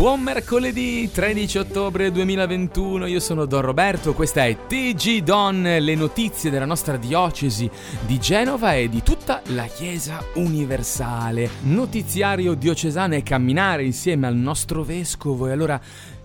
Buon mercoledì 13 ottobre 2021, io sono Don Roberto, questa è TG Don, le notizie della nostra diocesi di Genova e di tutta la Chiesa universale. Notiziario diocesano è camminare insieme al nostro vescovo e allora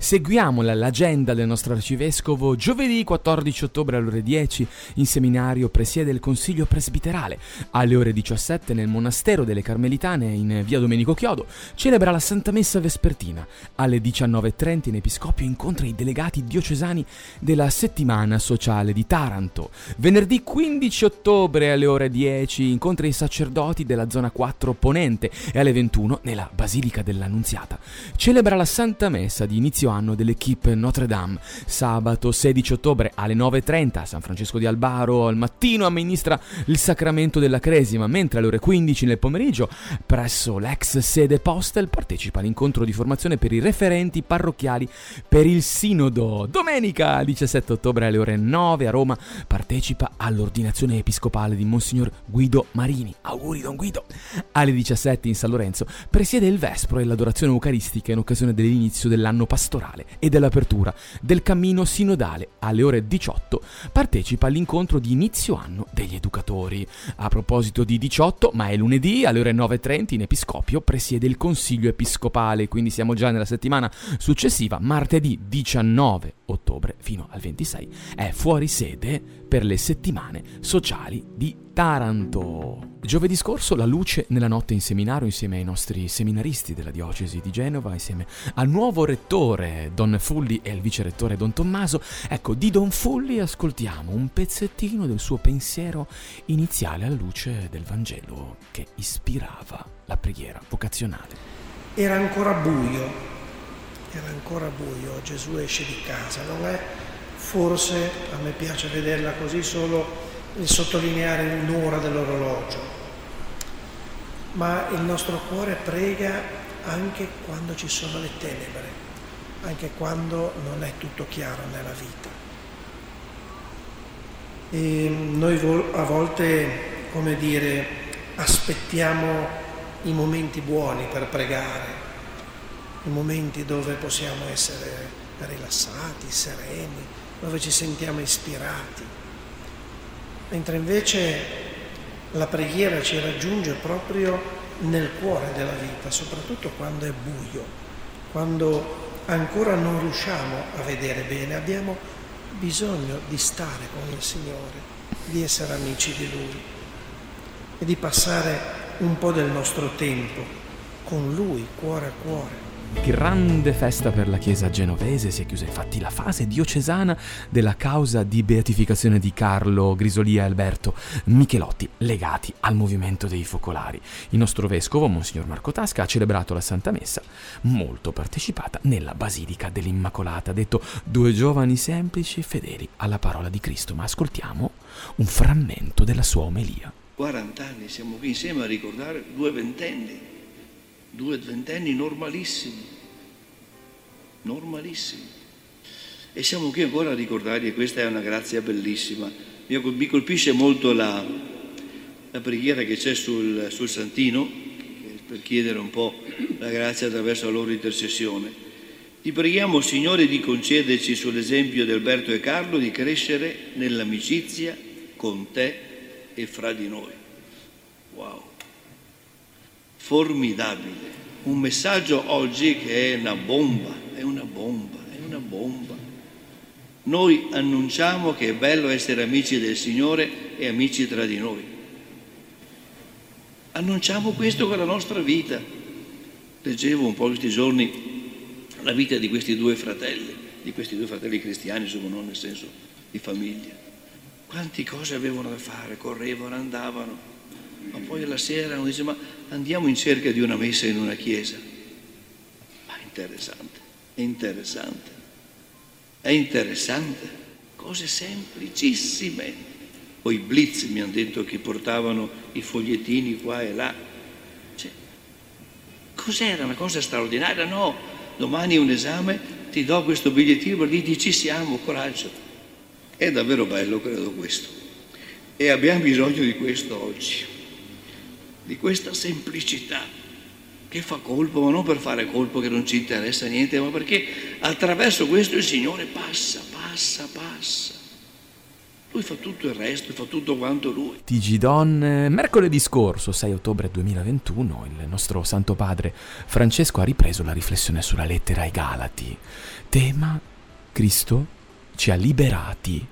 Seguiamo l'agenda del nostro arcivescovo. Giovedì 14 ottobre alle ore 10 in seminario presiede il Consiglio Presbiterale. Alle ore 17 nel monastero delle Carmelitane in via Domenico Chiodo celebra la Santa Messa Vespertina. Alle 19.30 in Episcopio incontra i delegati diocesani della settimana sociale di Taranto. Venerdì 15 ottobre alle ore 10 incontra i sacerdoti della zona 4 Ponente e alle 21 nella Basilica dell'Annunziata. Celebra la Santa Messa di inizio anno dell'equipe Notre Dame. Sabato 16 ottobre alle 9.30 a San Francesco di Albaro al mattino amministra il sacramento della Cresima, mentre alle ore 15 nel pomeriggio presso l'ex sede Postel partecipa all'incontro di formazione per i referenti parrocchiali per il Sinodo. Domenica 17 ottobre alle ore 9 a Roma partecipa all'ordinazione episcopale di Monsignor Guido Marini. Auguri Don Guido! Alle 17 in San Lorenzo presiede il Vespro e l'adorazione eucaristica in occasione dell'inizio dell'anno pastorale pastorale e dell'apertura del cammino sinodale alle ore 18 partecipa all'incontro di inizio anno degli educatori. A proposito di 18, ma è lunedì alle ore 9.30 in Episcopio presiede il Consiglio Episcopale, quindi siamo già nella settimana successiva, martedì 19 ottobre fino al 26, è fuori sede per le settimane sociali di Taranto. Giovedì scorso la luce nella notte in seminario insieme ai nostri seminaristi della diocesi di Genova, insieme al nuovo rettore Don Fulli e il vice rettore Don Tommaso. Ecco, di Don Fulli ascoltiamo un pezzettino del suo pensiero iniziale alla luce del Vangelo che ispirava la preghiera vocazionale. Era ancora buio, era ancora buio, Gesù esce di casa, non è forse, a me piace vederla così, solo il sottolineare l'ora dell'orologio, ma il nostro cuore prega anche quando ci sono le tenebre, anche quando non è tutto chiaro nella vita. E noi a volte, come dire, aspettiamo i momenti buoni per pregare, i momenti dove possiamo essere rilassati, sereni, dove ci sentiamo ispirati, mentre invece la preghiera ci raggiunge proprio nel cuore della vita, soprattutto quando è buio, quando ancora non riusciamo a vedere bene, abbiamo bisogno di stare con il Signore, di essere amici di Lui e di passare un po' del nostro tempo con Lui, cuore a cuore. Grande festa per la Chiesa genovese, si è chiusa infatti la fase diocesana della causa di beatificazione di Carlo Grisolia e Alberto Michelotti legati al movimento dei focolari. Il nostro vescovo, Monsignor Marco Tasca, ha celebrato la Santa Messa, molto partecipata, nella Basilica dell'Immacolata, detto due giovani semplici e fedeli alla parola di Cristo, ma ascoltiamo un frammento della sua omelia. 40 anni siamo qui insieme a ricordare due ventenni due ventenni normalissimi, normalissimi. E siamo qui ancora a ricordare, e questa è una grazia bellissima. Mi colpisce molto la, la preghiera che c'è sul, sul Santino, per chiedere un po' la grazia attraverso la loro intercessione. Ti preghiamo, Signore, di concederci sull'esempio di Alberto e Carlo di crescere nell'amicizia con te e fra di noi. Wow formidabile. Un messaggio oggi che è una bomba, è una bomba, è una bomba. Noi annunciamo che è bello essere amici del Signore e amici tra di noi. Annunciamo questo con la nostra vita. Leggevo un po' questi giorni la vita di questi due fratelli, di questi due fratelli cristiani, insomma non nel senso di famiglia. Quante cose avevano da fare, correvano, andavano ma poi alla sera uno dice ma andiamo in cerca di una messa in una chiesa. Ma è interessante, è interessante, è interessante, cose semplicissime. Poi i blitz mi hanno detto che portavano i fogliettini qua e là. Cioè, cos'era una cosa straordinaria? No, domani un esame, ti do questo bigliettino per dire ci siamo, coraggio. È davvero bello, credo, questo. E abbiamo bisogno di questo oggi di questa semplicità, che fa colpo, ma non per fare colpo che non ci interessa niente, ma perché attraverso questo il Signore passa, passa, passa. Lui fa tutto il resto, fa tutto quanto lui. TG Don, eh, mercoledì scorso, 6 ottobre 2021, il nostro Santo Padre Francesco ha ripreso la riflessione sulla lettera ai Galati. Tema Cristo ci ha liberati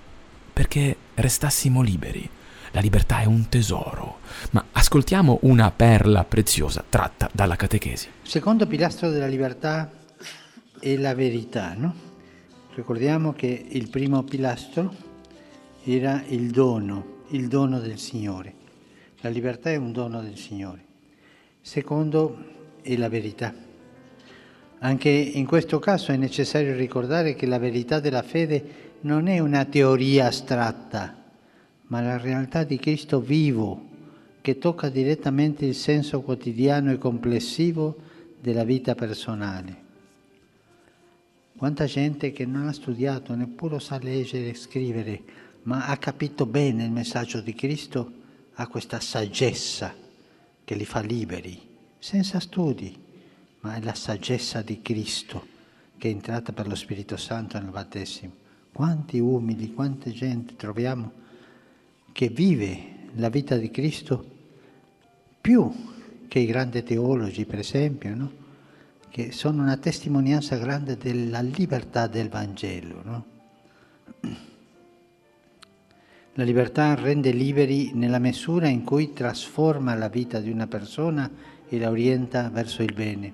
perché restassimo liberi. La libertà è un tesoro, ma ascoltiamo una perla preziosa tratta dalla catechesi. Il secondo pilastro della libertà è la verità, no? Ricordiamo che il primo pilastro era il dono, il dono del Signore. La libertà è un dono del Signore. Secondo è la verità. Anche in questo caso è necessario ricordare che la verità della fede non è una teoria astratta, ma la realtà di Cristo vivo che tocca direttamente il senso quotidiano e complessivo della vita personale. Quanta gente che non ha studiato, neppure sa leggere e scrivere, ma ha capito bene il messaggio di Cristo, ha questa saggezza che li fa liberi, senza studi, ma è la saggezza di Cristo che è entrata per lo Spirito Santo nel battesimo. Quanti umili, quante gente troviamo che vive la vita di Cristo più che i grandi teologi, per esempio, no? che sono una testimonianza grande della libertà del Vangelo. No? La libertà rende liberi nella misura in cui trasforma la vita di una persona e la orienta verso il bene.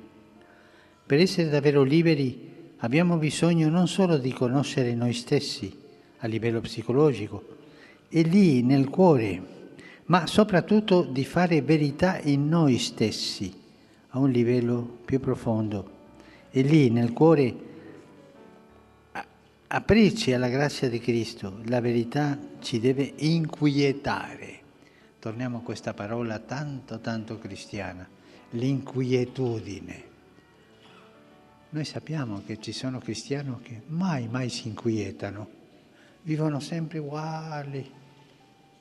Per essere davvero liberi abbiamo bisogno non solo di conoscere noi stessi a livello psicologico, è lì nel cuore, ma soprattutto di fare verità in noi stessi a un livello più profondo. È lì nel cuore aprirci alla grazia di Cristo, la verità ci deve inquietare. Torniamo a questa parola tanto, tanto cristiana, l'inquietudine. Noi sappiamo che ci sono cristiani che mai, mai si inquietano, vivono sempre uguali,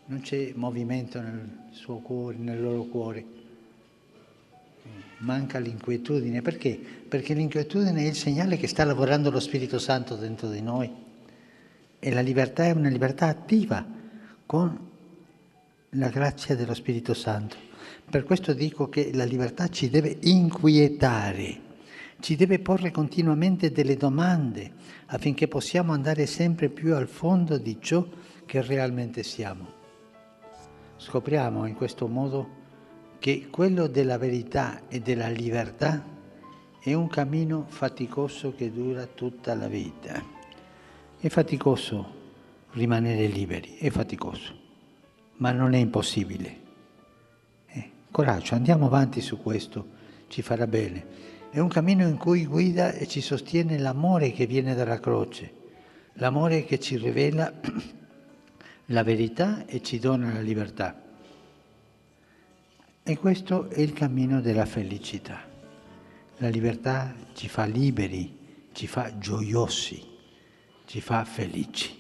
non c'è movimento nel suo cuore, nel loro cuore manca l'inquietudine. Perché? Perché l'inquietudine è il segnale che sta lavorando lo Spirito Santo dentro di noi. E la libertà è una libertà attiva con la grazia dello Spirito Santo. Per questo dico che la libertà ci deve inquietare, ci deve porre continuamente delle domande affinché possiamo andare sempre più al fondo di ciò che realmente siamo. Scopriamo in questo modo che quello della verità e della libertà è un cammino faticoso che dura tutta la vita. È faticoso rimanere liberi, è faticoso, ma non è impossibile. Eh, coraggio, andiamo avanti su questo, ci farà bene. È un cammino in cui guida e ci sostiene l'amore che viene dalla croce, l'amore che ci rivela la verità e ci dona la libertà. E questo è il cammino della felicità. La libertà ci fa liberi, ci fa gioiosi, ci fa felici.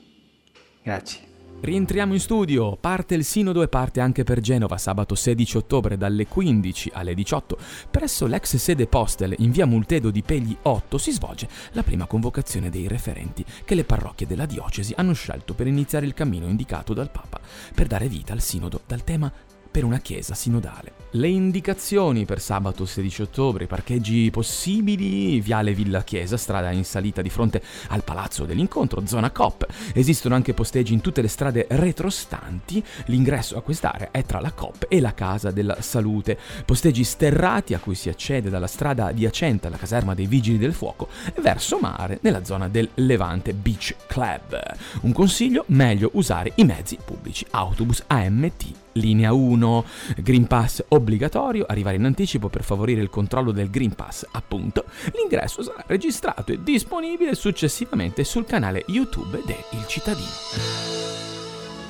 Grazie. Rientriamo in studio, parte il sinodo e parte anche per Genova sabato 16 ottobre dalle 15 alle 18. Presso l'ex sede Postel in via Multedo di Pegli 8 si svolge la prima convocazione dei referenti che le parrocchie della diocesi hanno scelto per iniziare il cammino indicato dal Papa per dare vita al sinodo dal tema per una chiesa sinodale. Le indicazioni per sabato 16 ottobre, parcheggi possibili, Viale Villa Chiesa, strada in salita di fronte al Palazzo dell'Incontro, zona COP. Esistono anche posteggi in tutte le strade retrostanti, l'ingresso a quest'area è tra la COP e la Casa della Salute. Posteggi sterrati a cui si accede dalla strada adiacente alla caserma dei Vigili del Fuoco verso mare nella zona del Levante Beach Club. Un consiglio, meglio usare i mezzi pubblici, autobus AMT linea 1, Green Pass obbligatorio, arrivare in anticipo per favorire il controllo del Green Pass, appunto. L'ingresso sarà registrato e disponibile successivamente sul canale YouTube de Il Cittadino.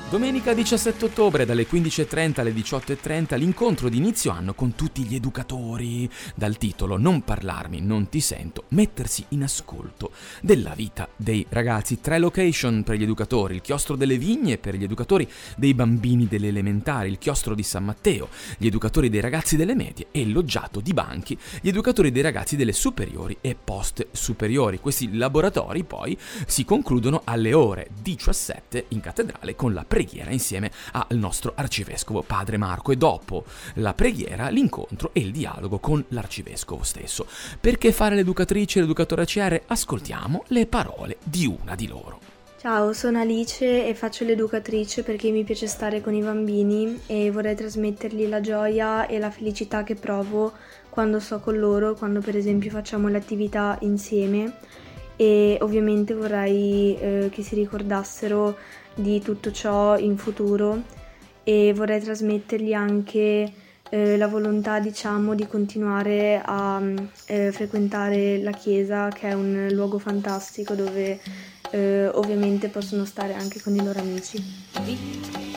Domenica 17 ottobre dalle 15.30 alle 18.30 l'incontro di inizio anno con tutti gli educatori. Dal titolo Non parlarmi, non ti sento, mettersi in ascolto della vita dei ragazzi. Tre location per gli educatori, il chiostro delle vigne per gli educatori dei bambini delle elementari, il chiostro di San Matteo, gli educatori dei ragazzi delle medie e il loggiato di banchi, gli educatori dei ragazzi delle superiori e post superiori. Questi laboratori poi si concludono alle ore 17 in cattedrale con la preghiera insieme al nostro arcivescovo padre Marco e dopo la preghiera l'incontro e il dialogo con l'arcivescovo stesso. Perché fare l'educatrice e l'educatore ACR? Ascoltiamo le parole di una di loro. Ciao, sono Alice e faccio l'educatrice perché mi piace stare con i bambini e vorrei trasmettergli la gioia e la felicità che provo quando sto con loro, quando per esempio facciamo le attività insieme e ovviamente vorrei eh, che si ricordassero di tutto ciò in futuro e vorrei trasmettergli anche eh, la volontà diciamo di continuare a eh, frequentare la chiesa che è un luogo fantastico dove eh, ovviamente possono stare anche con i loro amici.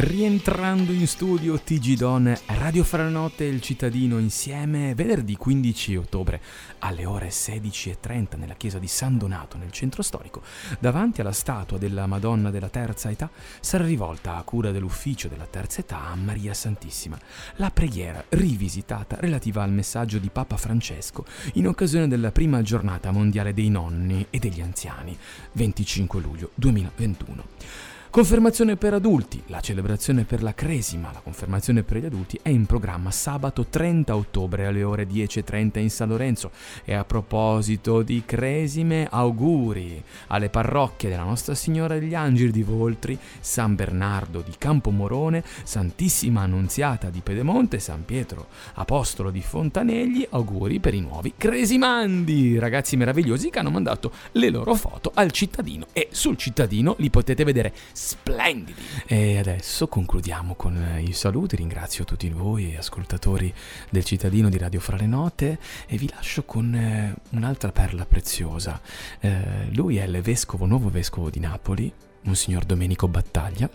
Rientrando in studio TG Don, Radio Franotte e il cittadino insieme venerdì 15 ottobre alle ore 16.30 nella chiesa di San Donato nel centro storico, davanti alla statua della Madonna della Terza Età, sarà rivolta a cura dell'ufficio della Terza Età a Maria Santissima la preghiera rivisitata relativa al messaggio di Papa Francesco in occasione della prima giornata mondiale dei nonni e degli anziani, 25 luglio 2021. Confermazione per adulti. La celebrazione per la Cresima, la confermazione per gli adulti, è in programma sabato 30 ottobre alle ore 10.30 in San Lorenzo. E a proposito di Cresime, auguri alle parrocchie della Nostra Signora degli Angeli di Voltri, San Bernardo di Campomorone, Santissima Annunziata di Pedemonte, San Pietro Apostolo di Fontanegli. Auguri per i nuovi Cresimandi, ragazzi meravigliosi che hanno mandato le loro foto al cittadino. E sul cittadino li potete vedere splendidi. E adesso concludiamo con eh, i saluti, ringrazio tutti voi ascoltatori del cittadino di Radio Fra le Note e vi lascio con eh, un'altra perla preziosa. Eh, lui è il vescovo, nuovo vescovo di Napoli, Monsignor Domenico Battaglia,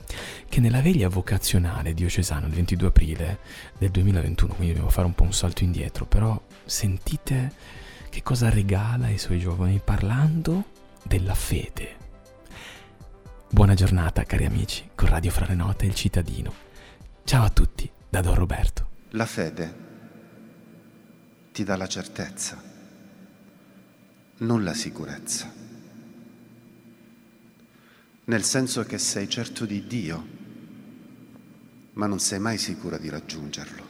che nella veglia vocazionale diocesana il 22 aprile del 2021, quindi devo fare un po' un salto indietro, però sentite che cosa regala ai suoi giovani parlando della fede Buona giornata cari amici con Radio Fra le Note e il cittadino. Ciao a tutti da Don Roberto. La fede ti dà la certezza, non la sicurezza. Nel senso che sei certo di Dio, ma non sei mai sicura di raggiungerlo.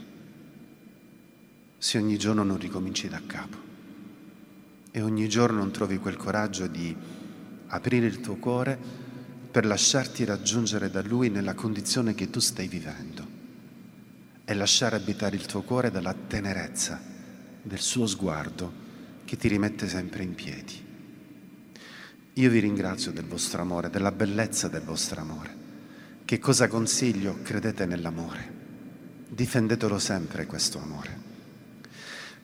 Se ogni giorno non ricominci da capo e ogni giorno non trovi quel coraggio di aprire il tuo cuore per lasciarti raggiungere da Lui nella condizione che tu stai vivendo e lasciare abitare il tuo cuore dalla tenerezza del suo sguardo che ti rimette sempre in piedi. Io vi ringrazio del vostro amore, della bellezza del vostro amore. Che cosa consiglio? Credete nell'amore. Difendetelo sempre questo amore.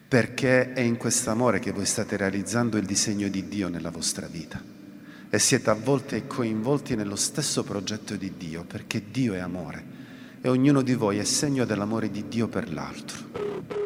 Perché è in questo amore che voi state realizzando il disegno di Dio nella vostra vita e siete avvolti e coinvolti nello stesso progetto di Dio, perché Dio è amore e ognuno di voi è segno dell'amore di Dio per l'altro.